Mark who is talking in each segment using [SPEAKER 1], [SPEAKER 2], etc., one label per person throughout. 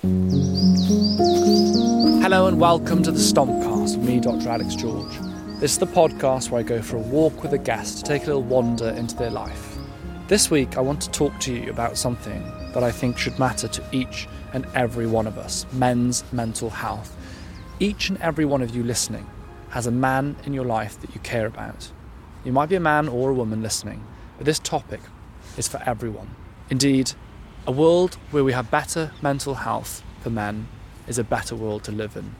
[SPEAKER 1] Hello and welcome to the Stompcast with me, Dr. Alex George. This is the podcast where I go for a walk with a guest to take a little wander into their life. This week, I want to talk to you about something that I think should matter to each and every one of us men's mental health. Each and every one of you listening has a man in your life that you care about. You might be a man or a woman listening, but this topic is for everyone. Indeed, a world where we have better mental health for men is a better world to live in.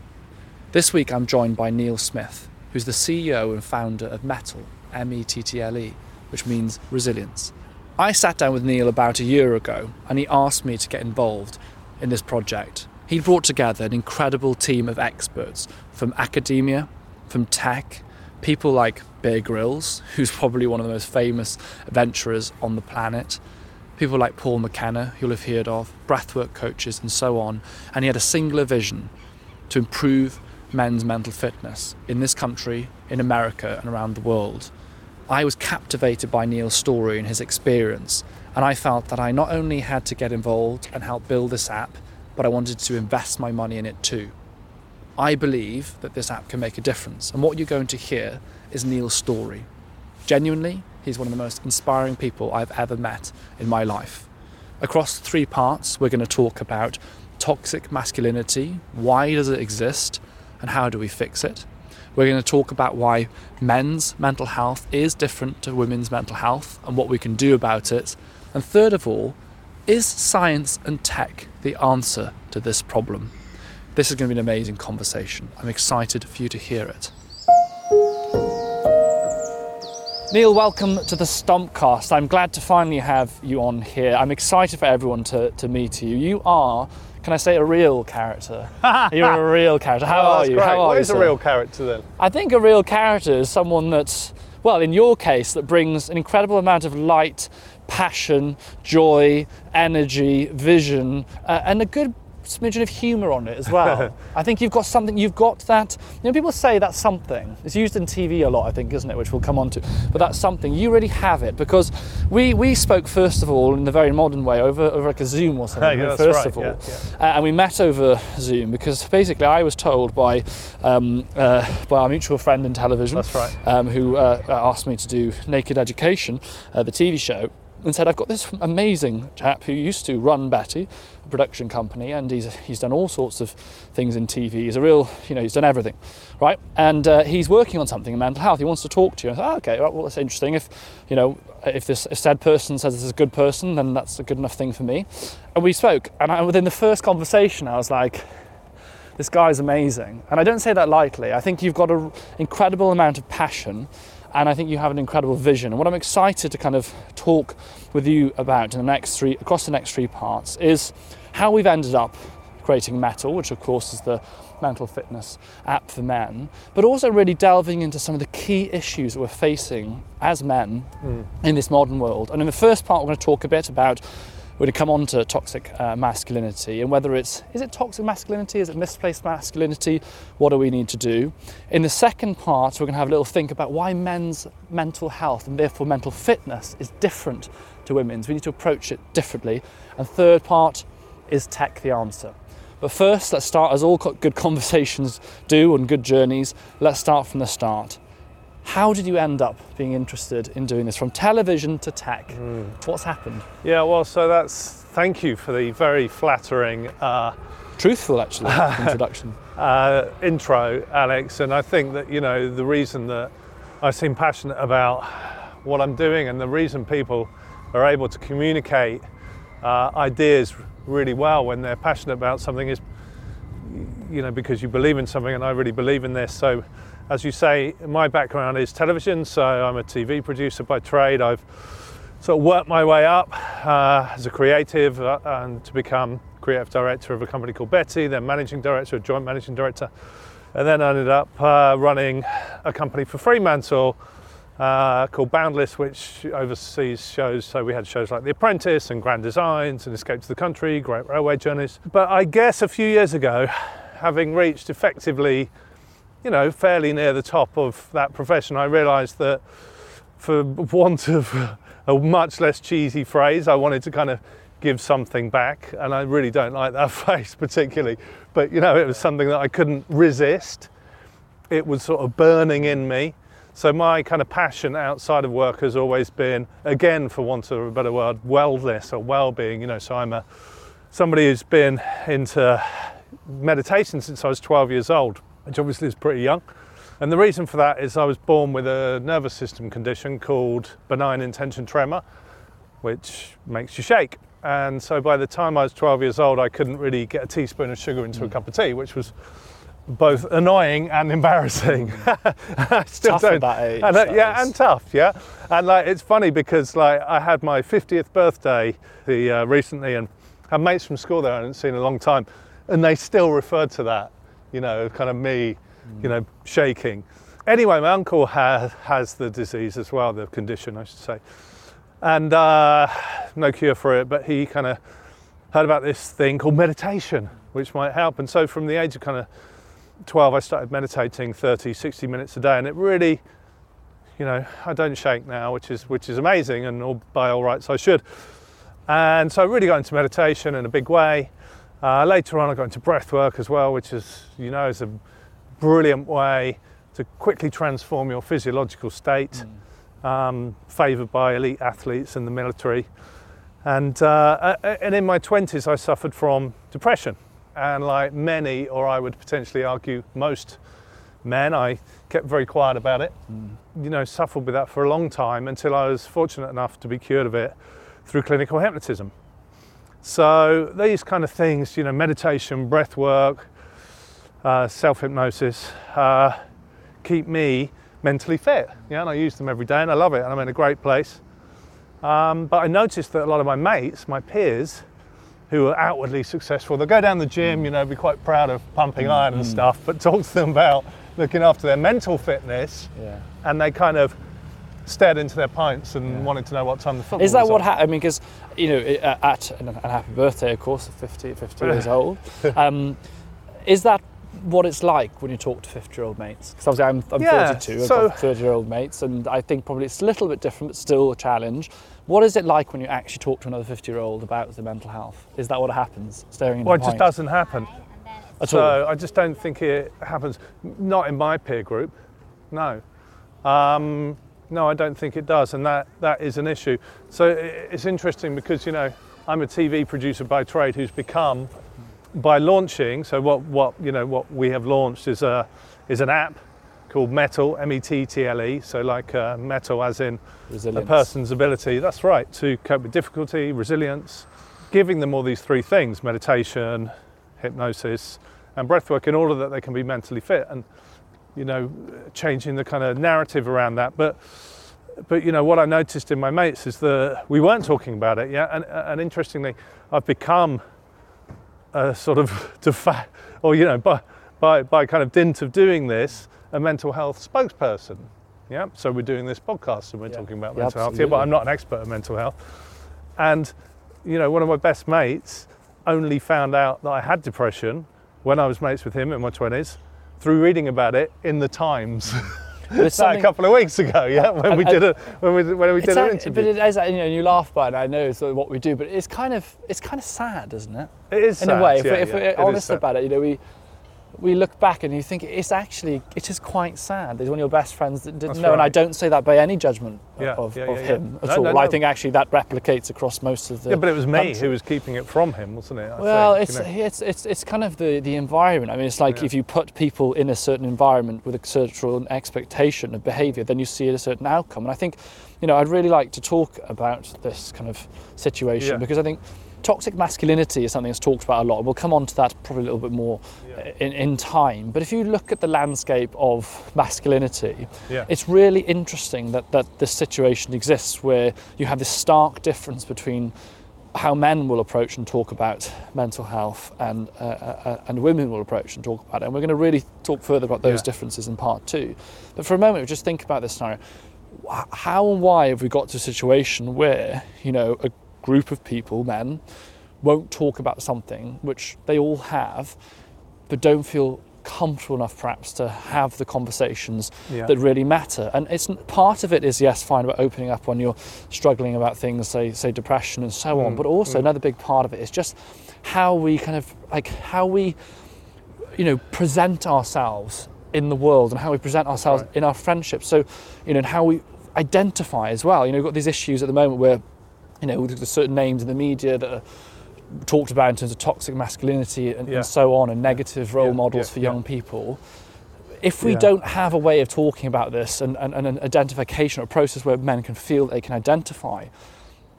[SPEAKER 1] This week I'm joined by Neil Smith, who's the CEO and founder of Mettle, M E T T L E, which means resilience. I sat down with Neil about a year ago and he asked me to get involved in this project. He brought together an incredible team of experts from academia, from tech, people like Bear Grylls, who's probably one of the most famous adventurers on the planet, people like Paul McKenna, who you'll have heard of, breathwork coaches, and so on. And he had a singular vision to improve men's mental fitness in this country, in America, and around the world. I was captivated by Neil's story and his experience, and I felt that I not only had to get involved and help build this app, but I wanted to invest my money in it too. I believe that this app can make a difference, and what you're going to hear is Neil's story. Genuinely, he's one of the most inspiring people I've ever met in my life. Across three parts, we're going to talk about toxic masculinity, why does it exist, and how do we fix it. We're going to talk about why men's mental health is different to women's mental health and what we can do about it. And third of all, is science and tech the answer to this problem? This is going to be an amazing conversation. I'm excited for you to hear it. Neil, welcome to the Stompcast. I'm glad to finally have you on here. I'm excited for everyone to, to meet you. You are, can I say, a real character? You're a real character. How
[SPEAKER 2] Oh,
[SPEAKER 1] are you?
[SPEAKER 2] Great.
[SPEAKER 1] How are
[SPEAKER 2] what
[SPEAKER 1] you?
[SPEAKER 2] is a real character then?
[SPEAKER 1] I think a real character is someone that's, well, in your case, that brings an incredible amount of light, passion, joy, energy, vision, uh, and a good smidgen of humour on it as well. I think you've got something, you've got that, you know, people say that's something. It's used in TV a lot, I think, isn't it, which we'll come on to. But that's something. You really have it because we, we spoke, first of all, in a very modern way, over, over like a Zoom or something,
[SPEAKER 2] Yeah,
[SPEAKER 1] first
[SPEAKER 2] right,
[SPEAKER 1] of all.
[SPEAKER 2] yeah,
[SPEAKER 1] Uh, and we met over Zoom because basically I was told by um, uh, by our mutual friend in television,
[SPEAKER 2] That's right.
[SPEAKER 1] um, who uh, asked me to do Naked Education, uh, the TV show, and said I've got this amazing chap who used to run Betty, a production company, and he's he's done all sorts of things in TV. He's a real, you know, he's done everything, right? And uh, he's working on something in mental health. He wants to talk to you. I thought, oh, okay, well that's interesting. If you know, if this if said person says this is a good person, then that's a good enough thing for me. And we spoke, and I, within the first conversation, I was like this guy's amazing. And I don't say that lightly. I think you've got an incredible amount of passion and I think you have an incredible vision. And what I'm excited to kind of talk with you about in the next three, across the next three parts is how we've ended up creating Mettle, which of course is the mental fitness app for men, but also really delving into some of the key issues that we're facing as men hmm. in this modern world. And in the first part, we're going to talk a bit about we're going to come on to toxic uh, masculinity. And whether it's is it toxic masculinity? Is it misplaced masculinity? What do we need to do? In the second part we're going to have a little think about why men's mental health and therefore mental fitness is different to women's. We need to approach it differently. And third part is tech the answer. But first let's start as all good conversations do and good journeys let's start from the start how did you end up being interested in doing this from television to tech? What's happened?
[SPEAKER 2] Yeah, well, so that's thank you for the very flattering uh,
[SPEAKER 1] truthful actually introduction.
[SPEAKER 2] uh, intro, Alex. And I think that you know the reason that I seem passionate about what I'm doing and the reason people are able to communicate uh, ideas really well when they're passionate about something is you know because you believe in something and I really believe in this. So as you say, my background is television, so I'm a TV producer by trade. I've sort of worked my way up uh, as a creative uh, and to become creative director of a company called Betty, then managing director, joint managing director, and then ended up uh, running a company for Fremantle uh, called Boundless, which oversees shows. So we had shows like The Apprentice and Grand Designs and Escape to the Country, Great Railway Journeys. But I guess a few years ago, having reached effectively, you know, fairly near the top of that profession, I realised that for want of a much less cheesy phrase, I wanted to kind of give something back. And I really don't like that phrase particularly, but you know, it was something that I couldn't resist. It was sort of burning in me. So my kind of passion outside of work has always been, again, for want of a better word, wellness or well-being. You know, so I'm a somebody who's been into meditation since I was 12 years old, which obviously is pretty young. And the reason for that is I was born with a nervous system condition called benign intention tremor, which makes you shake. And so by the time I was 12 years old, I couldn't really get a teaspoon of sugar into a cup of tea, which was both annoying and embarrassing. I still
[SPEAKER 1] Tough at
[SPEAKER 2] don't.
[SPEAKER 1] that age,
[SPEAKER 2] and, uh, yeah,
[SPEAKER 1] is.
[SPEAKER 2] and tough, yeah. And like it's funny because like I had my 50th birthday the uh, recently, and had mates from school there I hadn't seen in a long time, and they still referred to that, you know, kind of me, you know, shaking. Anyway, my uncle has has the disease as well, the condition, I should say, and uh, no cure for it. But he kind of heard about this thing called meditation, which might help. And so from the age of kind of 12, I started meditating 30, 60 minutes a day, and it really, you know, I don't shake now, which is which is amazing, and all, by all rights I should. And so I really got into meditation in a big way. Uh, later on, I got into breath work as well, which is, you know, is a brilliant way to quickly transform your physiological state, um, favoured by elite athletes in the military. And, uh, and in my 20s, I suffered from depression. And like many, or I would potentially argue most men, I kept very quiet about it. You know, suffered with that for a long time until I was fortunate enough to be cured of it through clinical hypnotism. So these kind of things, you know, meditation, breath work, uh, self hypnosis, uh, keep me mentally fit. Yeah, and I use them every day and I love it and I'm in a great place. Um, but I noticed that a lot of my mates, my peers, who are outwardly successful, they'll go down the gym, you know, be quite proud of pumping iron and stuff, but talk to them about looking after their mental fitness
[SPEAKER 1] Yeah.
[SPEAKER 2] and they kind of stared into their pints and wanted to know what time the football
[SPEAKER 1] Is that what happened? I mean, because you know, uh, at and, and happy birthday, of course, 50, 50 years old. Um, is that what it's like when you talk to 50 year old mates? Because obviously, I'm, I'm
[SPEAKER 2] Yeah,
[SPEAKER 1] 32, I've
[SPEAKER 2] so-
[SPEAKER 1] got 30 year old mates, and I think probably it's a little bit different, but still a challenge. What is it like when you actually talk to another 50 year old about their mental health? Is that what happens? Staring into
[SPEAKER 2] Well, it just doesn't happen.
[SPEAKER 1] At
[SPEAKER 2] so
[SPEAKER 1] all?
[SPEAKER 2] I just don't think it happens. Not in my peer group. No. Um, no, I don't think it does, and that, that is an issue. So it's interesting because you know I'm a TV producer by trade who's become by launching. So what what you know what we have launched is a is an app called Mettle M E T T L E. So like uh, mettle as in a person's ability. That's right to cope with difficulty, resilience, giving them all these three things: meditation, hypnosis, and breathwork, in order that they can be mentally fit, and you know, changing the kind of narrative around that. But but you know what I noticed in my mates is that we weren't talking about it yet, and, uh, and interestingly, I've become a sort of de or you know by by by kind of dint of doing this, a mental health spokesperson. Yeah, so we're doing this podcast and we're talking about
[SPEAKER 1] Yeah,
[SPEAKER 2] mental health here, but. I'm not an expert in mental health. And you know, one of my best mates only found out that I had depression when I was mates with him in my 20s through reading about it in the Times.
[SPEAKER 1] It's
[SPEAKER 2] That a couple of weeks ago, yeah, when we did a when we when we did an interview.
[SPEAKER 1] but it is, you know, you laugh about it. I know it's what we do, but it's kind of it's kind of sad, isn't it?
[SPEAKER 2] it is
[SPEAKER 1] in
[SPEAKER 2] sad,
[SPEAKER 1] a way, if,
[SPEAKER 2] yeah,
[SPEAKER 1] we, if
[SPEAKER 2] yeah,
[SPEAKER 1] we're honest about it, you know, we we look back and you think it's actually it is quite sad. There's one of your best friends that didn't
[SPEAKER 2] That's
[SPEAKER 1] know, and I don't say that by any judgment
[SPEAKER 2] Yeah,
[SPEAKER 1] of,
[SPEAKER 2] yeah,
[SPEAKER 1] of
[SPEAKER 2] yeah,
[SPEAKER 1] him at
[SPEAKER 2] No,
[SPEAKER 1] all.
[SPEAKER 2] no,
[SPEAKER 1] I think actually that replicates across most of the.
[SPEAKER 2] Yeah, but it was me
[SPEAKER 1] country.
[SPEAKER 2] who was keeping it from him, wasn't it? I
[SPEAKER 1] Well,
[SPEAKER 2] think,
[SPEAKER 1] it's,
[SPEAKER 2] you know.
[SPEAKER 1] it's it's it's kind of the, the environment. I mean, it's like if you put people in a certain environment with a certain expectation of behaviour, then you see a certain outcome. And I think, you know, I'd really like to talk about this kind of situation because I think toxic masculinity is something that's talked about a lot. We'll come on to that probably a little bit more in, in time. But if you look at the landscape of masculinity,
[SPEAKER 2] Yeah.
[SPEAKER 1] it's really interesting that, that this situation exists where you have this stark difference between how men will approach and talk about mental health and, uh, uh, and women will approach and talk about it. And we're going to really talk further about those
[SPEAKER 2] Yeah.
[SPEAKER 1] differences in part two. But for a moment, just think about this scenario. How and why have we got to a situation where, you know, a group of people, men, won't talk about something which they all have, but don't feel comfortable enough perhaps to have the conversations
[SPEAKER 2] Yeah.
[SPEAKER 1] that really matter. And it's part of it is yes, fine about opening up when you're struggling about things, say say depression and so
[SPEAKER 2] Mm,
[SPEAKER 1] on. But also another big part of it is just how we kind of like how we you know present ourselves in the world and how we present ourselves
[SPEAKER 2] Right.
[SPEAKER 1] in our friendships. So you know and how we identify as well. You know, we've got these issues at the moment where you know there's certain names in the media that are talked about in terms of toxic masculinity and,
[SPEAKER 2] Yeah.
[SPEAKER 1] and so on and negative role
[SPEAKER 2] Yeah,
[SPEAKER 1] models for young people. If we don't have a way of talking about this and, and, and an identification or a process where men can feel they can identify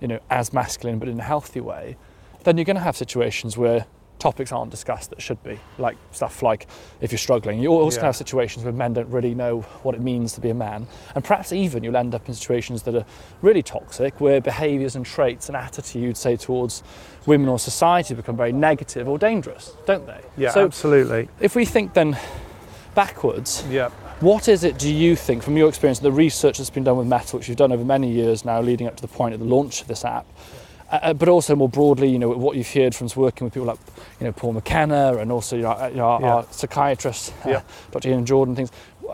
[SPEAKER 1] you know as masculine but in a healthy way then you're going to have situations where topics aren't discussed that should be like stuff like if you're struggling you also
[SPEAKER 2] Yeah.
[SPEAKER 1] have situations where men don't really know what it means to be a man and perhaps even you'll end up in situations that are really toxic where behaviors and traits and attitudes say towards women or society become very negative or dangerous don't they
[SPEAKER 2] Yeah,
[SPEAKER 1] so
[SPEAKER 2] absolutely.
[SPEAKER 1] if we think then backwards
[SPEAKER 2] Yeah.
[SPEAKER 1] what is it, do you think, from your experience, the research that's been done with Mettle, which you've done over many years now, leading up to the point of the launch of this app, uh, uh, but also more broadly, you know, what you've heard from working with people like, you know, Paul McKenna and also you know, uh, you know, our,
[SPEAKER 2] Yeah.
[SPEAKER 1] our psychiatrist, uh,
[SPEAKER 2] Yeah.
[SPEAKER 1] Dr. Ian Jordan, things,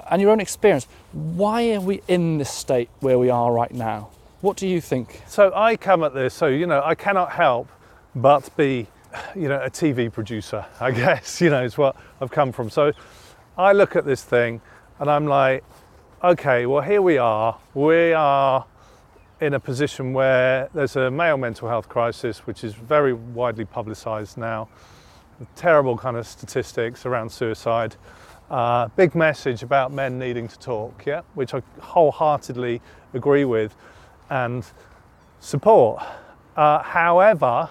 [SPEAKER 1] and your own experience. Why are we in this state where we are right now? What do you think?
[SPEAKER 2] So I come at this, so you know, I cannot help but be, you know, a TV producer. I guess you know is what I've come from. So I look at this thing, and I'm like, okay, well here we are. We are in a position where there's a male mental health crisis, which is very widely publicised now. Terrible kind of statistics around suicide. Uh, big message about men needing to talk, yeah, which I wholeheartedly agree with and support. Uh, however,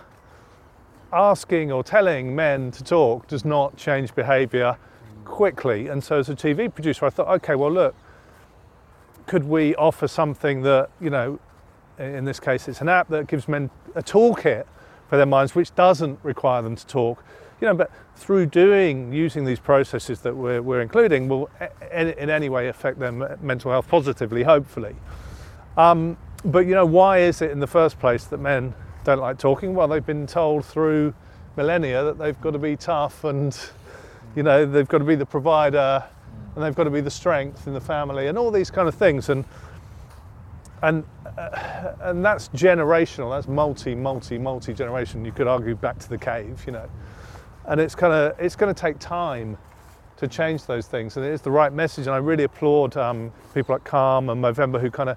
[SPEAKER 2] asking or telling men to talk does not change behaviour quickly. And so, as a TV producer, I thought, okay, well, look, could we offer something that, you know, in this case, it's an app that gives men a toolkit for their minds, which doesn't require them to talk, you know, but through doing, using these processes that we're, we're including, will in, any way affect their mental health positively, hopefully. Um, but you know, why is it in the first place that men don't like talking? Well, they've been told through millennia that they've got to be tough and, you know, they've got to be the provider and they've got to be the strength in the family and all these kind of things. And and uh, and that's generational. That's multi, multi, multi generation. You could argue back to the cave, you know. And it's kind of it's going to take time to change those things. And it is the right message. And I really applaud um, people like Calm and Movember who kind of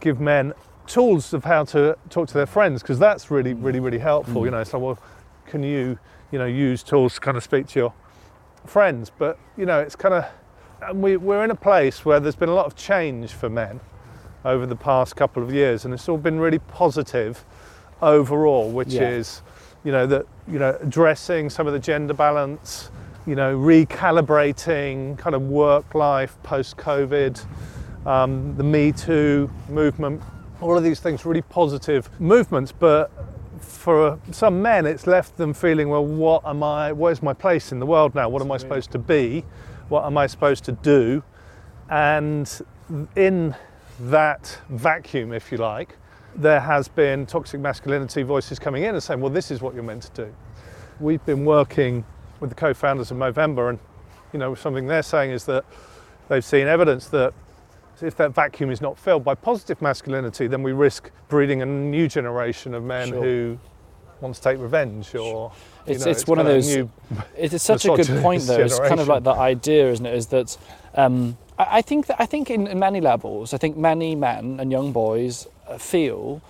[SPEAKER 2] give men tools of how to talk to their friends because that's really, really, really helpful. You know, so well, can you, you know, use tools to kind of speak to your friends? But you know, it's kind of, and we, we're in a place where there's been a lot of change for men over the past couple of years, and it's all been really positive overall, which
[SPEAKER 1] Yeah.
[SPEAKER 2] is, you know, that you know, addressing some of the gender balance, you know, recalibrating kind of work life post COVID, um, the Me Too movement, all of these things, really positive movements, but for some men, it's left them feeling, well, what am I, where's my place in the world now? What am I supposed to be? What am I supposed to do? And in that vacuum, if you like, there has been toxic masculinity voices coming in and saying, well, this is what you're meant to do. We've been working with the co-founders of Movember, and you know, something they're saying is that they've seen evidence that if that vacuum is not filled by positive masculinity, then we risk breeding a new generation of men
[SPEAKER 1] Sure.
[SPEAKER 2] who want to take revenge or
[SPEAKER 1] It's,
[SPEAKER 2] know,
[SPEAKER 1] it's one of those.
[SPEAKER 2] new
[SPEAKER 1] It is such a good point, though. It's kind of like the idea, isn't it? Is that um, I, think that I think in, in many levels, I think many men and young boys uh, feel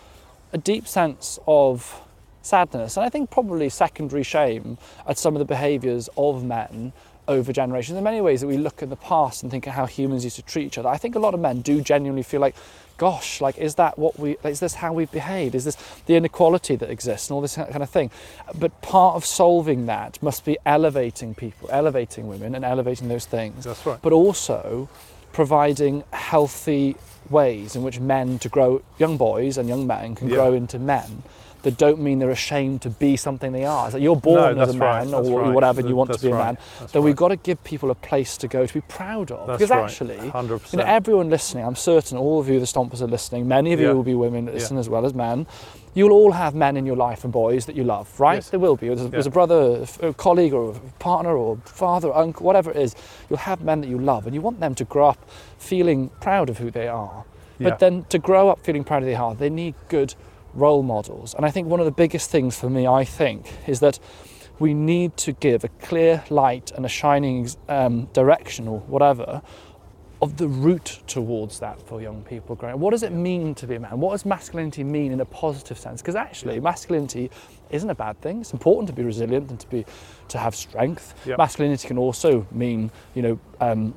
[SPEAKER 1] a deep sense of sadness, and I think probably secondary shame at some of the behaviours of men over generations. In many ways, that we look in the past and think of how humans used to treat each other. I think a lot of men do genuinely feel like, gosh, like is that what we? Is this how we behave? Is this the inequality that exists and all this kind of thing? But part of solving that must be elevating people, elevating women, and elevating those things.
[SPEAKER 2] That's right.
[SPEAKER 1] But also providing healthy ways in which men to grow, young boys and young men can
[SPEAKER 2] Yeah.
[SPEAKER 1] grow into men that don't mean they're ashamed to be something they are. It's like you're born
[SPEAKER 2] No,
[SPEAKER 1] as a man
[SPEAKER 2] right,
[SPEAKER 1] or
[SPEAKER 2] right.
[SPEAKER 1] whatever, and you want to be a man.
[SPEAKER 2] that's
[SPEAKER 1] Then we've got to give people a place to go to be proud of.
[SPEAKER 2] That's
[SPEAKER 1] because
[SPEAKER 2] right,
[SPEAKER 1] actually,
[SPEAKER 2] 100%.
[SPEAKER 1] you know, everyone listening, I'm certain all of you, the Stompers, are listening. Many of you
[SPEAKER 2] Yeah.
[SPEAKER 1] will be women that listen as well as men. You'll all have men in your life and boys that you love, right?
[SPEAKER 2] Yes.
[SPEAKER 1] There will be. There's, there's a brother, a colleague, or a partner, or father, or uncle, whatever it is. You'll have men that you love, and you want them to grow up feeling proud of who they are.
[SPEAKER 2] Yeah.
[SPEAKER 1] But then to grow up feeling proud of who they are, they need good role models. And I think one of the biggest things for me, I think, is that we need to give a clear light and a shining um, direction or whatever of the route towards that for young people growing up. What does it mean to be a man? What does masculinity mean in a positive sense? Because actually, masculinity isn't a bad thing. It's important to be resilient and to be to have strength.
[SPEAKER 2] Yep.
[SPEAKER 1] Masculinity can also mean, you know, um,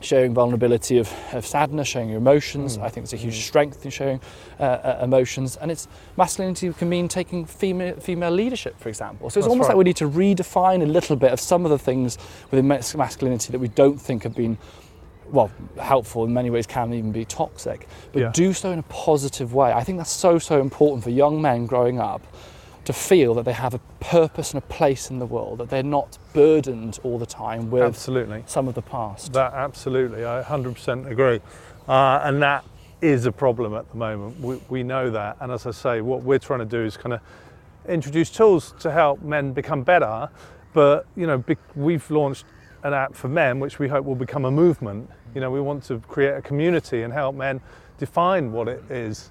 [SPEAKER 1] showing vulnerability of, of sadness, showing your emotions.
[SPEAKER 2] Mm.
[SPEAKER 1] I think it's a huge strength in showing uh, uh, emotions. And it's masculinity can mean taking female, female leadership, for example. So it's
[SPEAKER 2] That's
[SPEAKER 1] almost
[SPEAKER 2] right.
[SPEAKER 1] like we need to redefine a little bit of some of the things within masculinity that we don't think have been well, helpful in many ways can even be toxic, but
[SPEAKER 2] Yeah.
[SPEAKER 1] do so in a positive way. I think that's so, so important for young men growing up to feel that they have a purpose and a place in the world, that they're not burdened all the time with
[SPEAKER 2] Absolutely.
[SPEAKER 1] some of the past.
[SPEAKER 2] That absolutely, I 100% agree, uh, and that is a problem at the moment. We, we know that, and as I say, what we're trying to do is kind of introduce tools to help men become better. But you know, we've launched an app for men, which we hope will become a movement. You know, we want to create a community and help men define what it is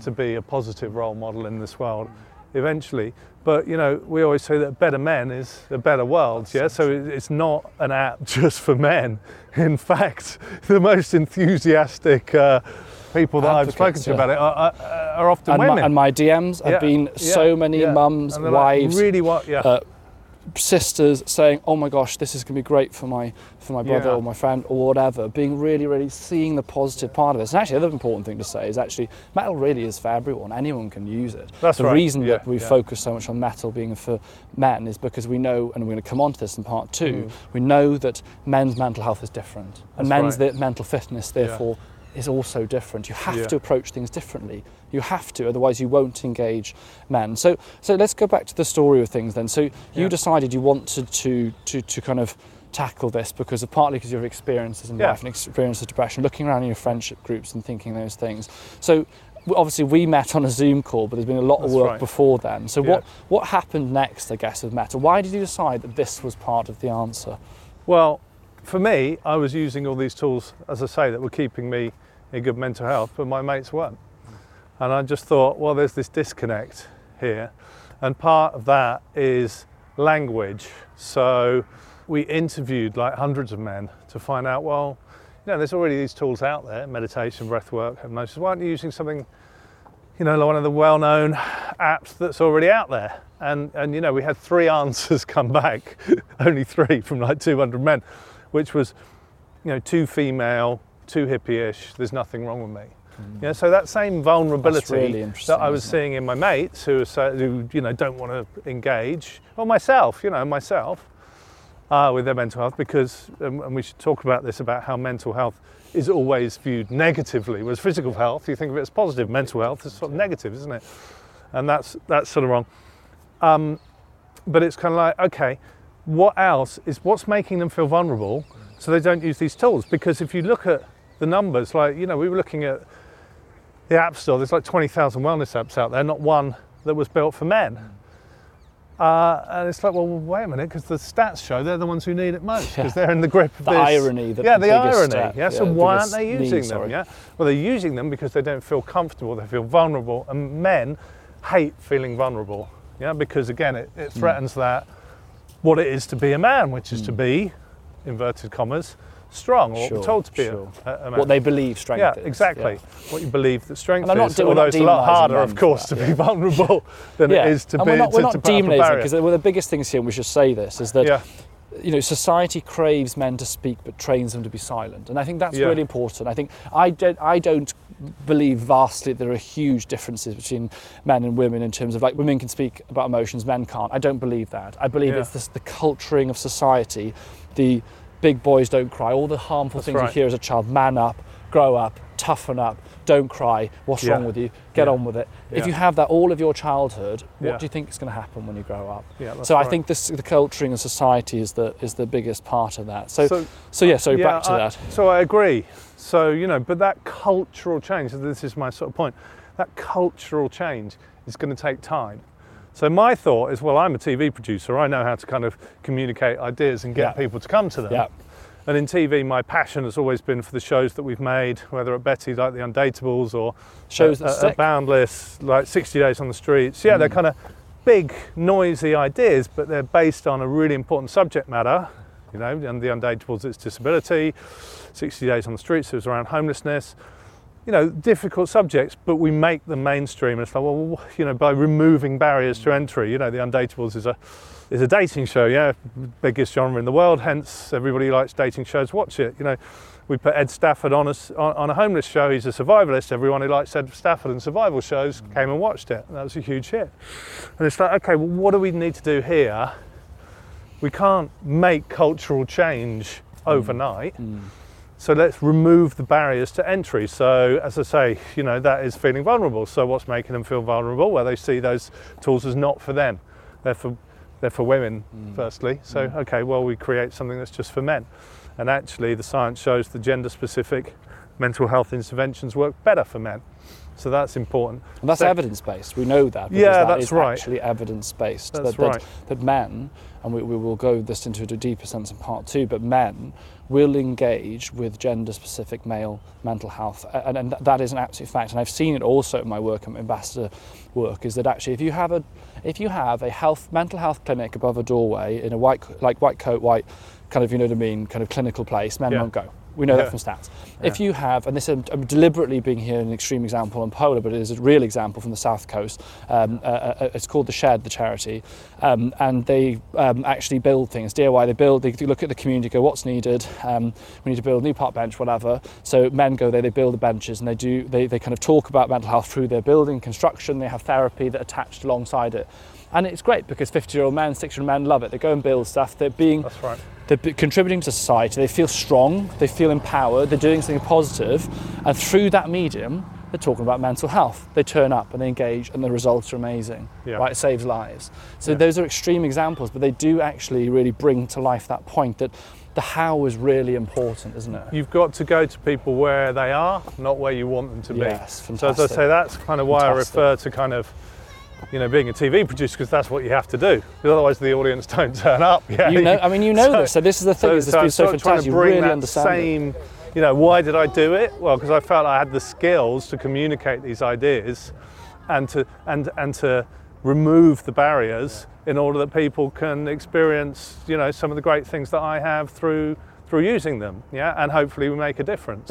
[SPEAKER 2] to be a positive role model in this world eventually. But you know, we always say that better men is a better world. Yeah, so it- it's not an app just for men. In fact, the most enthusiastic uh, people that I've spoken to
[SPEAKER 1] yeah.
[SPEAKER 2] about it are, are, are often
[SPEAKER 1] and,
[SPEAKER 2] women.
[SPEAKER 1] my, and my DMs have
[SPEAKER 2] Yeah,
[SPEAKER 1] been
[SPEAKER 2] yeah,
[SPEAKER 1] so many mums,
[SPEAKER 2] they're like,
[SPEAKER 1] wives,
[SPEAKER 2] really what? Yeah,
[SPEAKER 1] uh, sisters saying, "Oh my gosh, this is going to be great for my for my brother
[SPEAKER 2] Yeah.
[SPEAKER 1] or my friend or whatever." Being really, really seeing the positive part of this. And actually, the other important thing to say is actually Mettle really is for everyone. Anyone can use it.
[SPEAKER 2] That's
[SPEAKER 1] the
[SPEAKER 2] right.
[SPEAKER 1] reason
[SPEAKER 2] Yeah,
[SPEAKER 1] that we
[SPEAKER 2] yeah.
[SPEAKER 1] focus so much on Mettle being for men is because we know, and we're going to come on to this in part two.
[SPEAKER 2] Mm.
[SPEAKER 1] We know that men's mental health is different, and
[SPEAKER 2] That's
[SPEAKER 1] men's
[SPEAKER 2] right.
[SPEAKER 1] mental fitness, therefore. Is also different. You have
[SPEAKER 2] Yeah.
[SPEAKER 1] to approach things differently. You have to, otherwise you won't engage men. So, so let's go back to the story of things then. So you
[SPEAKER 2] Yeah.
[SPEAKER 1] decided you wanted to, to, to kind of tackle this because of partly because of your experiences in
[SPEAKER 2] Yeah.
[SPEAKER 1] life and experience of depression, looking around in your friendship groups and thinking those things. So obviously we met on a Zoom call, but there's been a lot of work
[SPEAKER 2] right.
[SPEAKER 1] before then. So what, what happened next, I guess, with Meta? Why did you decide that this was part of the answer?
[SPEAKER 2] Well, for me, I was using all these tools, as I say, that were keeping me in good mental health, but my mates weren't. And I just thought, well, there's this disconnect here. And part of that is language. So we interviewed like hundreds of men to find out, well, you know, there's already these tools out there meditation, breath work, hypnosis. Why aren't you using something, you know, like one of the well known apps that's already out there? And, and, you know, we had three answers come back, only three from like 200 men, which was, you know, too female, too hippie-ish. There's nothing wrong with me. Yeah, so that same vulnerability
[SPEAKER 1] really
[SPEAKER 2] that I was seeing in my mates who, are so, who you know don't want to engage, or myself, you know, myself, uh, with their mental health, because um, and we should talk about this about how mental health is always viewed negatively, whereas physical health you think of it as positive. Mental health is sort of negative, isn't it? And that's that's sort of wrong. Um, but it's kind of like, okay, what else is what's making them feel vulnerable so they don't use these tools? Because if you look at the numbers, like, you know, we were looking at the App Store, there's like 20,000 wellness apps out there, not one that was built for men. Uh, and it's like, well, wait a minute, because the stats show they're the ones who need it most, because
[SPEAKER 1] Yeah.
[SPEAKER 2] they're in the grip of
[SPEAKER 1] The
[SPEAKER 2] this.
[SPEAKER 1] irony, the
[SPEAKER 2] yeah, the irony.
[SPEAKER 1] step,
[SPEAKER 2] yeah, so
[SPEAKER 1] yeah,
[SPEAKER 2] why aren't they
[SPEAKER 1] need,
[SPEAKER 2] using them?
[SPEAKER 1] sorry.
[SPEAKER 2] Yeah, well, they're using them because they don't feel comfortable, they feel vulnerable, and men hate feeling vulnerable. Yeah, because again, it,
[SPEAKER 1] Hmm.
[SPEAKER 2] it threatens that what it is to be a man, which is to hmm. be, inverted commas, strong, or
[SPEAKER 1] Sure,
[SPEAKER 2] told to be
[SPEAKER 1] sure.
[SPEAKER 2] a, a man.
[SPEAKER 1] What they believe strength
[SPEAKER 2] yeah,
[SPEAKER 1] is.
[SPEAKER 2] exactly.
[SPEAKER 1] yeah.
[SPEAKER 2] What you believe that strength
[SPEAKER 1] And I'm not
[SPEAKER 2] is.
[SPEAKER 1] we're
[SPEAKER 2] although
[SPEAKER 1] not
[SPEAKER 2] it's a lot harder, of course, to
[SPEAKER 1] yeah.
[SPEAKER 2] be vulnerable than it is to
[SPEAKER 1] and
[SPEAKER 2] be
[SPEAKER 1] we're not, we're
[SPEAKER 2] to,
[SPEAKER 1] not
[SPEAKER 2] to put up a
[SPEAKER 1] demonising because one of the biggest things here and we should say this is that. You know, society craves men to speak but trains them to be silent, and I think that's
[SPEAKER 2] Yeah.
[SPEAKER 1] really important. I think I don't, I don't believe vastly there are huge differences between men and women in terms of like women can speak about emotions, men can't. I don't believe that. I believe
[SPEAKER 2] Yeah.
[SPEAKER 1] it's this, the culturing of society, the big boys don't cry, all the harmful
[SPEAKER 2] That's
[SPEAKER 1] things
[SPEAKER 2] right.
[SPEAKER 1] you hear as a child. Man up, grow up, toughen up, don't cry. What's
[SPEAKER 2] Yeah.
[SPEAKER 1] wrong with you? Get
[SPEAKER 2] Yeah.
[SPEAKER 1] on with it. If you have that all of your childhood, what
[SPEAKER 2] Yeah.
[SPEAKER 1] do you think is going to happen when you grow up?
[SPEAKER 2] Yeah,
[SPEAKER 1] so I think this, the culturing of society is the is the biggest part of that. So so,
[SPEAKER 2] So-
[SPEAKER 1] yeah, so
[SPEAKER 2] Yeah,
[SPEAKER 1] back to
[SPEAKER 2] I-
[SPEAKER 1] that.
[SPEAKER 2] So I agree. So, you know, but that cultural change, this is my sort of point, that cultural change is going to take time. So my thought is, well, I'm a TV producer. I know how to kind of communicate ideas and get
[SPEAKER 1] Yeah.
[SPEAKER 2] people to come to them. And in TV, my passion has always been for the shows that we've made, whether at Betty, like The Undateables, or
[SPEAKER 1] Shows
[SPEAKER 2] at,
[SPEAKER 1] that
[SPEAKER 2] at-. Boundless, like 60 Days on the Streets. Yeah, they're
[SPEAKER 1] Mm.
[SPEAKER 2] kind of big, noisy ideas, but they're based on a really important subject matter. You know, and The Undateables, it's disability. 60 Days on the Streets, it was around homelessness. You know, difficult subjects, but we make them mainstream. And it's like, well, you know, by removing barriers to entry, you know, The Undateables is a is a dating show, yeah, biggest genre in the world. Hence, everybody who likes dating shows. Watch it. You know, we put Ed Stafford on a, on, a homeless show. He's a survivalist. Everyone who likes Ed Stafford and survival shows mm. came and watched it. And that was a huge hit. And it's like, okay, well, what do we need to do here? We can't make cultural change mm. overnight. Mm. So let's remove the barriers to entry. So, as I say, you know, that is feeling vulnerable. So, what's making them feel vulnerable? Well, they see those tools as not for them. They're for, they're for women, firstly. So, okay, well, we create something that's just for men. And actually, the science shows the gender specific mental health interventions work better for men. So, that's important.
[SPEAKER 1] And that's
[SPEAKER 2] So-
[SPEAKER 1] evidence based. We know that. because
[SPEAKER 2] Yeah,
[SPEAKER 1] that
[SPEAKER 2] that's
[SPEAKER 1] is
[SPEAKER 2] right.
[SPEAKER 1] Actually, evidence based.
[SPEAKER 2] That's
[SPEAKER 1] that,
[SPEAKER 2] right.
[SPEAKER 1] That, that men, and we, we will go this into a deeper sense in part two, but men will engage with gender specific male mental health, and, and that is an absolute fact. And I've seen it also in my work, um, ambassador work, is that actually if you have a if you have a health mental health clinic above a doorway in a white like white coat, white kind of you know what I mean, kind of clinical place, men
[SPEAKER 2] Yeah.
[SPEAKER 1] won't go. We know
[SPEAKER 2] Yeah.
[SPEAKER 1] that from stats. If you have, and this I'm I'm deliberately being here an extreme example on Polar, but it is a real example from the south coast. Um, uh, uh, it's called the Shed, the charity, um, and they um, actually build things DIY. They build, they look at the community, go what's needed. Um, we need to build a new park bench, whatever. So men go there, they build the benches, and they do they, they kind of talk about mental health through their building construction. They have therapy that attached alongside it. And it's great because 50 year old men, 60 year old men love it. They go and build stuff. They're being
[SPEAKER 2] That's right.
[SPEAKER 1] they're contributing to society, they feel strong, they feel empowered, they're doing something positive, and through that medium, they're talking about mental health. They turn up and they engage, and the results are amazing.
[SPEAKER 2] Yeah.
[SPEAKER 1] Right, it saves lives. So
[SPEAKER 2] Yeah.
[SPEAKER 1] those are extreme examples, but they do actually really bring to life that point that the how is really important, isn't it?
[SPEAKER 2] You've got to go to people where they are, not where you want them to be.
[SPEAKER 1] Yes,
[SPEAKER 2] So as I say, that's kind of why
[SPEAKER 1] Fantastic.
[SPEAKER 2] I refer to kind of, you know, being a TV producer because that's what you have to do. Because otherwise the audience don't turn up. Yeah.
[SPEAKER 1] You know, I mean, you know this. So this is the thing. been so
[SPEAKER 2] sort of trying
[SPEAKER 1] fantastic.
[SPEAKER 2] to
[SPEAKER 1] You
[SPEAKER 2] bring
[SPEAKER 1] really
[SPEAKER 2] that
[SPEAKER 1] understand it.
[SPEAKER 2] same, you know, why did I do it? Well, because I felt I had the skills to communicate these ideas, and to and and to remove the barriers in order that people can experience, you know, some of the great things that I have through through using them. Yeah, and hopefully we make a difference.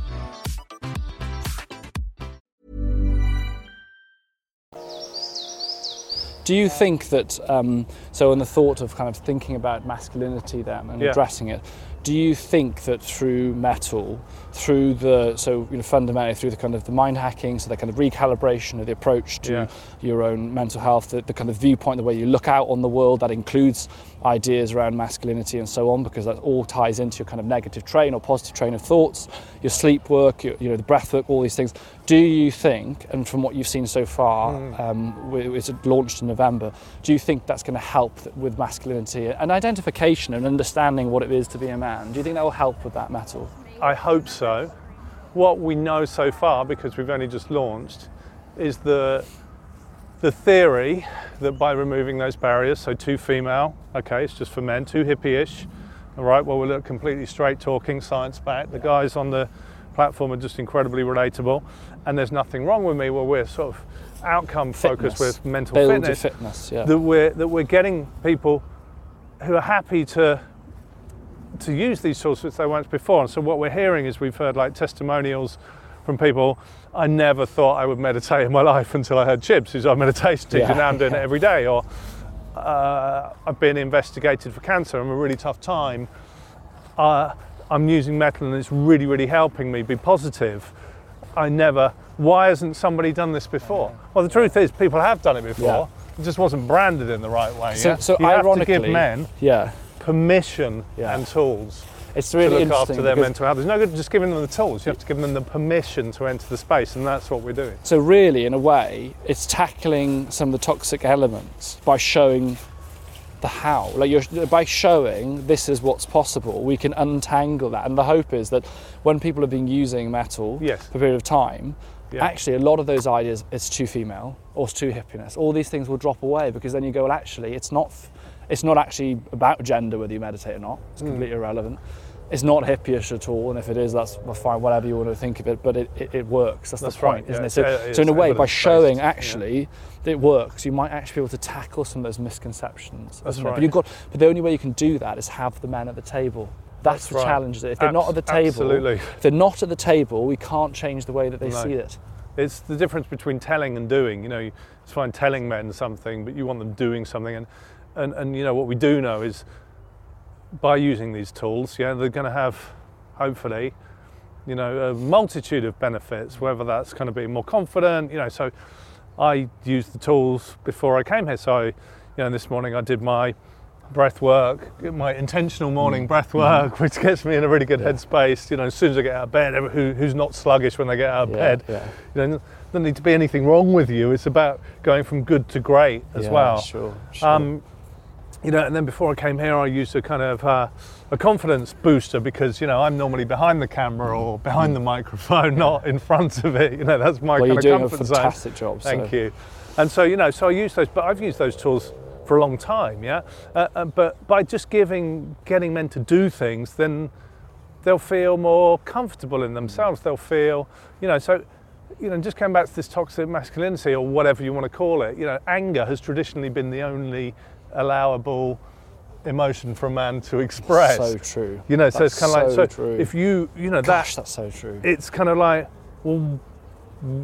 [SPEAKER 1] Do you think that, um, so in the thought of kind of thinking about masculinity then and
[SPEAKER 2] Yeah.
[SPEAKER 1] addressing it, do you think that through Mettle, through the so you know fundamentally through the kind of the mind hacking, so the kind of recalibration of the approach to
[SPEAKER 2] Yeah.
[SPEAKER 1] your own mental health, the, the kind of viewpoint, the way you look out on the world, that includes ideas around masculinity and so on, because that all ties into your kind of negative train or positive train of thoughts, your sleep work, your, you know the breath work, all these things. Do you think, and from what you've seen so far, um, wi- it's launched in November, do you think that's going to help with masculinity and identification and understanding what it is to be a man? Do you think that will help with that Mettle?
[SPEAKER 2] I hope so. What we know so far, because we've only just launched, is the the theory that by removing those barriers, so too female, okay, it's just for men, too hippie-ish, all right, well we look completely straight talking, science back. The guys on the platform are just incredibly relatable, and there's nothing wrong with me. Well, we're sort of outcome focused with mental
[SPEAKER 1] Build
[SPEAKER 2] fitness.
[SPEAKER 1] fitness, yeah.
[SPEAKER 2] That we're that we're getting people who are happy to to use these tools which they weren't before. And so what we're hearing is we've heard like testimonials from people. I never thought I would meditate in my life until I heard Chibs, who's our meditation teacher.
[SPEAKER 1] Yeah.
[SPEAKER 2] Now I'm doing it every day. Or uh, I've been investigated for cancer. I'm a really tough time. Uh, I'm using Mettle and it's really, really helping me be positive. I never. Why hasn't somebody done this before? Well, the truth is, people have done it before. It just wasn't branded in the right way.
[SPEAKER 1] So,
[SPEAKER 2] yeah?
[SPEAKER 1] so
[SPEAKER 2] you have to give men
[SPEAKER 1] yeah,
[SPEAKER 2] permission
[SPEAKER 1] Yeah.
[SPEAKER 2] and tools
[SPEAKER 1] it's really
[SPEAKER 2] to look
[SPEAKER 1] interesting
[SPEAKER 2] after their mental health. There's no good just giving them the tools. You have to give them the permission to enter the space, and that's what we're doing.
[SPEAKER 1] So really, in a way, it's tackling some of the toxic elements by showing the how. Like you're by showing this is what's possible, we can untangle that. And the hope is that when people have been using Mettle
[SPEAKER 2] Yes.
[SPEAKER 1] for a period of time,
[SPEAKER 2] Yeah.
[SPEAKER 1] actually a lot of those ideas, it's too female or it's too hippiness. All these things will drop away because then you go, well, actually, it's not. It's not actually about gender whether you meditate or not.
[SPEAKER 2] Hmm.
[SPEAKER 1] It's completely irrelevant. It's not hippie-ish at all, and if it is, that's fine. Whatever you want to think of it, but it, it, it works. That's,
[SPEAKER 2] That's
[SPEAKER 1] the point,
[SPEAKER 2] right,
[SPEAKER 1] isn't
[SPEAKER 2] yeah.
[SPEAKER 1] it? So,
[SPEAKER 2] uh,
[SPEAKER 1] so in a way, by showing
[SPEAKER 2] yeah.
[SPEAKER 1] actually that it works, you might actually be able to tackle some of those misconceptions.
[SPEAKER 2] That's right.
[SPEAKER 1] But you've got, but the only way you can do that is have the men at the table. That's,
[SPEAKER 2] That's
[SPEAKER 1] the
[SPEAKER 2] right.
[SPEAKER 1] challenge. If they're not at the table,
[SPEAKER 2] absolutely.
[SPEAKER 1] if they're not at the table, we can't change the way that they
[SPEAKER 2] No.
[SPEAKER 1] see it.
[SPEAKER 2] It's the difference between telling and doing. You know, it's fine telling men something, but you want them doing something. And, and, and you know, what we do know is by using these tools, yeah, they're going to have, hopefully, you know, a multitude of benefits, whether that's kind of being more confident, you know. So I used the tools before I came here. So, you know, this morning I did my breath work, my intentional morning breath work, which gets me in a really good headspace. You know, as soon as I get out of bed, who, who's not sluggish when they get out of
[SPEAKER 1] Yeah,
[SPEAKER 2] bed?
[SPEAKER 1] yeah.
[SPEAKER 2] You know, doesn't need to be anything wrong with you. It's about going from good to great as
[SPEAKER 1] Yeah,
[SPEAKER 2] well.
[SPEAKER 1] Sure. sure.
[SPEAKER 2] Um, you know, and then before I came here, I used a kind of uh, a confidence booster because you know I'm normally behind the camera or behind the microphone, not in front of it. You know, that's my
[SPEAKER 1] well, you're
[SPEAKER 2] kind
[SPEAKER 1] doing a
[SPEAKER 2] of comfort zone.
[SPEAKER 1] fantastic job.
[SPEAKER 2] Thank
[SPEAKER 1] so.
[SPEAKER 2] you. And so, you know, so I use those, but I've used those tools for a long time, yeah. Uh, uh, but by just giving, getting men to do things, then they'll feel more comfortable in themselves. They'll feel, you know, so, you know, just coming back to this toxic masculinity or whatever you want to call it, you know, anger has traditionally been the only allowable emotion for a man to express.
[SPEAKER 1] So true.
[SPEAKER 2] You know, so it's kind of like,
[SPEAKER 1] so
[SPEAKER 2] so
[SPEAKER 1] true.
[SPEAKER 2] if you, you know,
[SPEAKER 1] Gosh,
[SPEAKER 2] that
[SPEAKER 1] that's so true.
[SPEAKER 2] it's kind of like, well,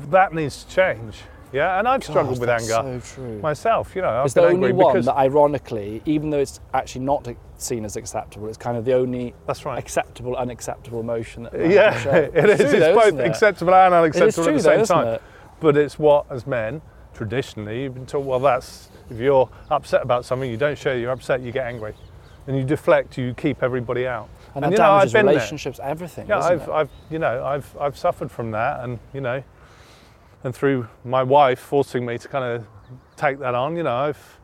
[SPEAKER 2] that needs to change. Yeah, and I've struggled with
[SPEAKER 1] that's
[SPEAKER 2] anger
[SPEAKER 1] So true.
[SPEAKER 2] myself. You know, I've
[SPEAKER 1] It's the
[SPEAKER 2] angry
[SPEAKER 1] only one
[SPEAKER 2] because
[SPEAKER 1] that, ironically, even though it's actually not seen as acceptable, it's kind of the only
[SPEAKER 2] That's right.
[SPEAKER 1] acceptable, unacceptable emotion. That
[SPEAKER 2] yeah, it is.
[SPEAKER 1] true
[SPEAKER 2] It's
[SPEAKER 1] though,
[SPEAKER 2] both
[SPEAKER 1] it?
[SPEAKER 2] acceptable and unacceptable
[SPEAKER 1] true
[SPEAKER 2] at the
[SPEAKER 1] though,
[SPEAKER 2] same
[SPEAKER 1] isn't
[SPEAKER 2] time. But it's what, as men, traditionally, you've been taught. Well, that's if you're upset about something, you don't show you're upset, you get angry, and you deflect. You keep everybody out.
[SPEAKER 1] And that
[SPEAKER 2] you know, I've
[SPEAKER 1] damages
[SPEAKER 2] been there.
[SPEAKER 1] relationships, everything.
[SPEAKER 2] Yeah, I've? I've, you know, I've, I've suffered from that, and you know, and through my wife forcing me to kind of take that on, you know, I've,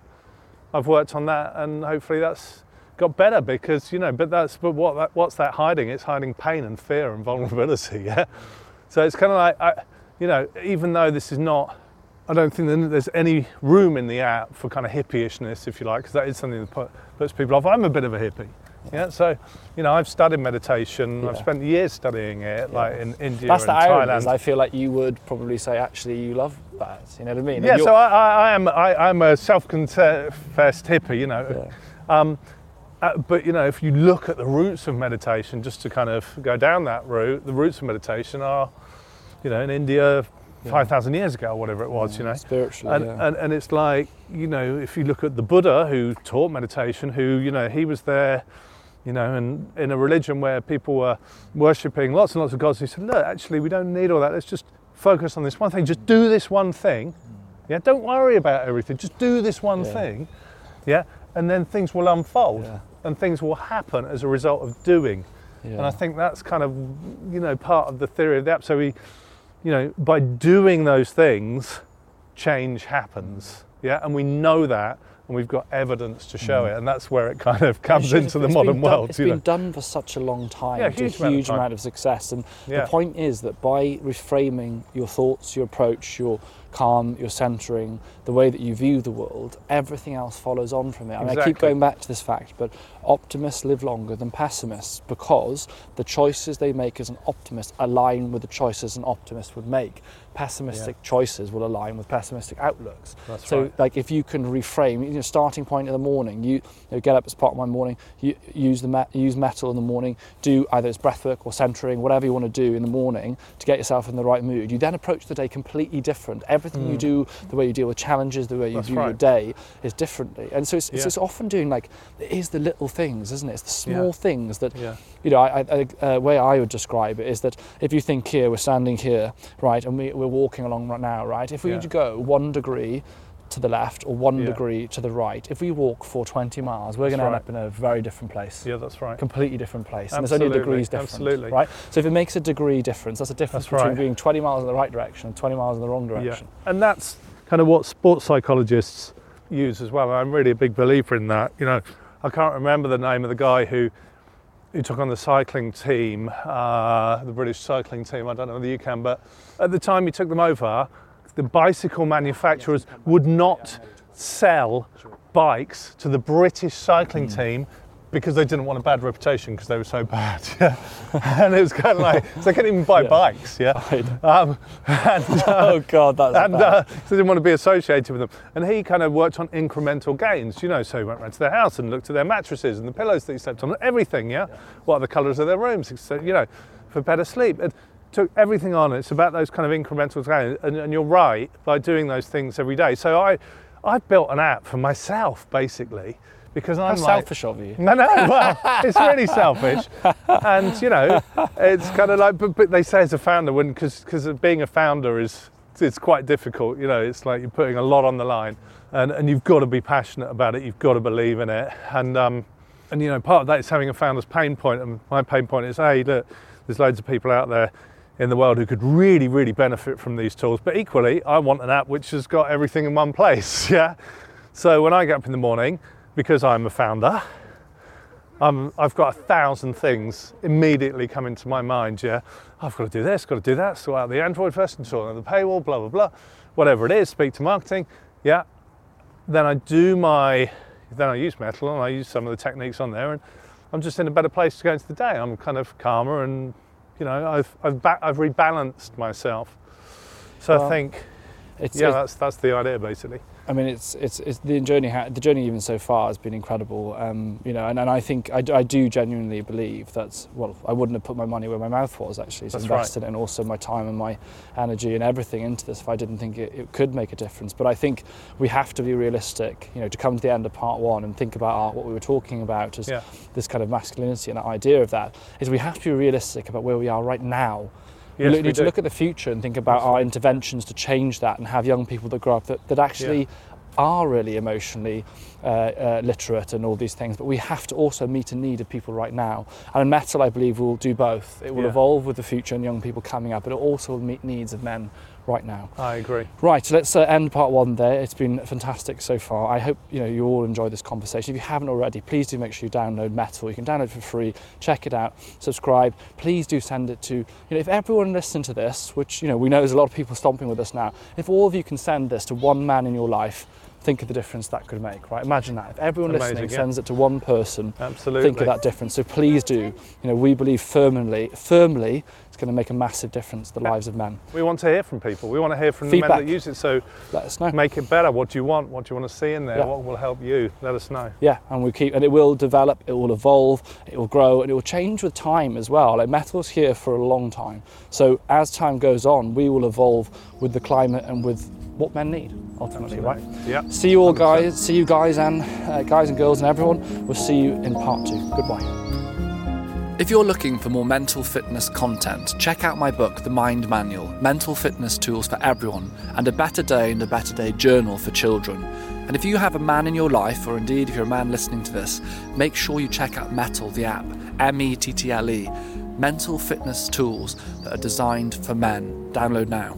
[SPEAKER 2] I've worked on that, and hopefully that's got better because you know, but that's, but what, that, what's that hiding? It's hiding pain and fear and vulnerability, yeah. So it's kind of like, I, you know, even though this is not. I don't think there's any room in the app for kind of hippie-ishness, if you like, because that is something that puts people off. I'm a bit of a hippie. Yeah, so you know, I've studied meditation. I've spent years studying it, like in India
[SPEAKER 1] That's
[SPEAKER 2] and
[SPEAKER 1] the irony.
[SPEAKER 2] Thailand.
[SPEAKER 1] Is I feel like you would probably say, actually, you love that. You know what I mean?
[SPEAKER 2] Yeah, so I, I, am I, I'm a self-confessed hippie, you know. Um, uh, but you know, if you look at the roots of meditation, just to kind of go down that route, the roots of meditation are, you know, in India, five thousand years ago, or whatever it was, you know.
[SPEAKER 1] spiritually,
[SPEAKER 2] and,
[SPEAKER 1] yeah.
[SPEAKER 2] and and it's like you know, if you look at the Buddha who taught meditation, who you know, he was there You know, and in a religion where people were worshipping lots and lots of gods, he said, look, actually, we don't need all that. Let's just focus on this one thing. Just do this one thing. Yeah, don't worry about everything. Just do this one
[SPEAKER 1] Yeah.
[SPEAKER 2] thing. Yeah, and then things will unfold
[SPEAKER 1] Yeah.
[SPEAKER 2] and things will happen as a result of doing. And I think that's kind of, you know, part of the theory of the app. So we, you know, by doing those things, change happens. Yeah, and we know that, and we've got evidence to show mm. it, and that's where it kind of comes
[SPEAKER 1] It's-
[SPEAKER 2] into the modern
[SPEAKER 1] done-
[SPEAKER 2] world.
[SPEAKER 1] It's been
[SPEAKER 2] know.
[SPEAKER 1] done for such a long time
[SPEAKER 2] Yeah,
[SPEAKER 1] to
[SPEAKER 2] huge
[SPEAKER 1] a
[SPEAKER 2] amount of
[SPEAKER 1] huge
[SPEAKER 2] time.
[SPEAKER 1] amount of success. And
[SPEAKER 2] Yeah.
[SPEAKER 1] the point is that by reframing your thoughts, your approach, your calm, your centering, the way that you view the world, everything else follows on from it. And I keep going back to this fact, but optimists live longer than pessimists because the choices they make as an optimist align with the choices an optimist would make. Pessimistic choices will align with pessimistic outlooks.
[SPEAKER 2] That's
[SPEAKER 1] so,
[SPEAKER 2] right.
[SPEAKER 1] like, if you can reframe, you know, starting point in the morning, you, you know, get up as part of my morning, you use the me- use Mettle in the morning, do either it's breathwork or centering, whatever you want to do in the morning to get yourself in the right mood. You then approach the day completely different. Everything you do, the way you deal with challenges, the way you
[SPEAKER 2] Mm. That's
[SPEAKER 1] view your day is differently. And so it's, it's
[SPEAKER 2] Yeah.
[SPEAKER 1] just often doing like it is the little things, isn't it? It's the small
[SPEAKER 2] Yeah.
[SPEAKER 1] things that
[SPEAKER 2] Yeah.
[SPEAKER 1] you know. I, I, I, uh, way I would describe it is that if you think here, we're standing here, right, and we, we're walking along right now, right. If we
[SPEAKER 2] Yeah.
[SPEAKER 1] go one degree to the left or one
[SPEAKER 2] Yeah.
[SPEAKER 1] degree to the right, if we walk for 20 miles, we're going to end up in a very different place.
[SPEAKER 2] Yeah, that's right.
[SPEAKER 1] Completely different place, and there's only degrees difference,
[SPEAKER 2] absolutely.
[SPEAKER 1] right? So if it makes a degree difference, that's a difference
[SPEAKER 2] That's
[SPEAKER 1] between
[SPEAKER 2] right.
[SPEAKER 1] being 20 miles in the right direction and 20 miles in the wrong direction.
[SPEAKER 2] Yeah, and that's kind of what sports psychologists use as well. I'm really a big believer in that. You know, I can't remember the name of the guy who who took on the cycling team, uh, the British cycling team. I don't know whether you can, but at the time he took them over, the bicycle manufacturers would not sell bikes to the British cycling
[SPEAKER 1] Hmm.
[SPEAKER 2] team because they didn't want a bad reputation because they were so bad. Yeah. and it was kind of like, so they couldn't even buy
[SPEAKER 1] Yeah.
[SPEAKER 2] bikes. Yeah. Um, and, uh,
[SPEAKER 1] Oh God, that's
[SPEAKER 2] and
[SPEAKER 1] bad.
[SPEAKER 2] uh, so they didn't want to be associated with them. And he kind of worked on incremental gains, you know. So he went round to their house and looked at their mattresses and the pillows that he slept on, everything, yeah. What are the colours of their rooms, so, you know, for better sleep. And took everything on. It's about those kind of incremental gains. And, and you're right by doing those things every day. So I, I built an app for myself basically because I'm
[SPEAKER 1] How
[SPEAKER 2] like,
[SPEAKER 1] selfish of you.
[SPEAKER 2] no, no, well, it's really selfish. And, you know, it's kind of like, but, but they say as a founder, when, because being a founder is, it's quite difficult, you know, it's like you're putting a lot on the line and, and you've got to be passionate about it, you've got to believe in it. And, um, and, you know, part of that is having a founder's pain point. And my pain point is, hey, look, there's loads of people out there in the world who could really, really benefit from these tools. But equally, I want an app which has got everything in one place, yeah? So when I get up in the morning, because I'm a founder, um, I've got a thousand things immediately come into my mind. Yeah, I've got to do this, got to do that, sort out the Android first, and sort out the paywall, blah blah blah, whatever it is. Speak to marketing. Yeah, then I do my, then I use Mettle and I use some of the techniques on there, and I'm just in a better place to go into the day. I'm kind of calmer, and you know, I've I've, ba- I've rebalanced myself. So I think,
[SPEAKER 1] It's,
[SPEAKER 2] yeah,
[SPEAKER 1] it's-
[SPEAKER 2] that's that's the idea basically.
[SPEAKER 1] I mean, it's it's, it's the journey. ha- The journey even so far has been incredible. Um, you know, and, and I think I, d- I do genuinely believe that. Well, I wouldn't have put my money where my mouth was actually. To
[SPEAKER 2] That's
[SPEAKER 1] invest
[SPEAKER 2] right.
[SPEAKER 1] and also my time and my energy and everything into this if I didn't think it, it could make a difference. But I think we have to be realistic. You know, to come to the end of part one and think about our, what we were talking about as
[SPEAKER 2] Yeah.
[SPEAKER 1] this kind of masculinity and the idea of that is we have to be realistic about where we are right now.
[SPEAKER 2] Yes,
[SPEAKER 1] we
[SPEAKER 2] we
[SPEAKER 1] need to
[SPEAKER 2] do.
[SPEAKER 1] look at the future and think about our interventions to change that and have young people that grow up that, that actually are really emotionally uh, uh, literate and all these things, but we have to also meet a need of people right now. And Mettle, I believe, will do both. It will
[SPEAKER 2] Yeah.
[SPEAKER 1] evolve with the future and young people coming up, but it also will meet needs of men right now.
[SPEAKER 2] I agree.
[SPEAKER 1] Right, so let's uh, end part one there. It's been fantastic so far. I hope you know you all enjoy this conversation. If you haven't already, please do make sure you download Mettle. You can download it for free. Check it out. Subscribe. Please do send it to you know if everyone listening to this, which you know we know there's a lot of people stomping with us now. If all of you can send this to one man in your life. Think of the difference that could make, right? Imagine that. If everyone
[SPEAKER 2] Amazing,
[SPEAKER 1] listening
[SPEAKER 2] yeah.
[SPEAKER 1] sends it to one person,
[SPEAKER 2] Absolutely.
[SPEAKER 1] think of that difference. So please do. You know, we believe firmly, firmly, going to make a massive difference to the lives of men.
[SPEAKER 2] We want to hear from people. We want to hear from the men that use it. So
[SPEAKER 1] Let us know.
[SPEAKER 2] make it better. What do you want? What do you want to see in there?
[SPEAKER 1] Yeah.
[SPEAKER 2] What will help you? Let us know.
[SPEAKER 1] Yeah, and we keep, and it will develop, it will evolve, it will grow, and it will change with time as well. Like Mettle's here for a long time, so as time goes on, we will evolve with the climate and with what men need ultimately, right?
[SPEAKER 2] Yeah.
[SPEAKER 1] See you all,
[SPEAKER 2] 100%.
[SPEAKER 1] guys. See you guys and uh, guys and girls and everyone. We'll see you in part two. Goodbye. If you're looking for more mental fitness content, check out my book, The Mind Manual Mental Fitness Tools for Everyone, and A Better Day and a Better Day Journal for Children. And if you have a man in your life, or indeed if you're a man listening to this, make sure you check out Mettle, the app, M E T T L E, mental fitness tools that are designed for men. Download now.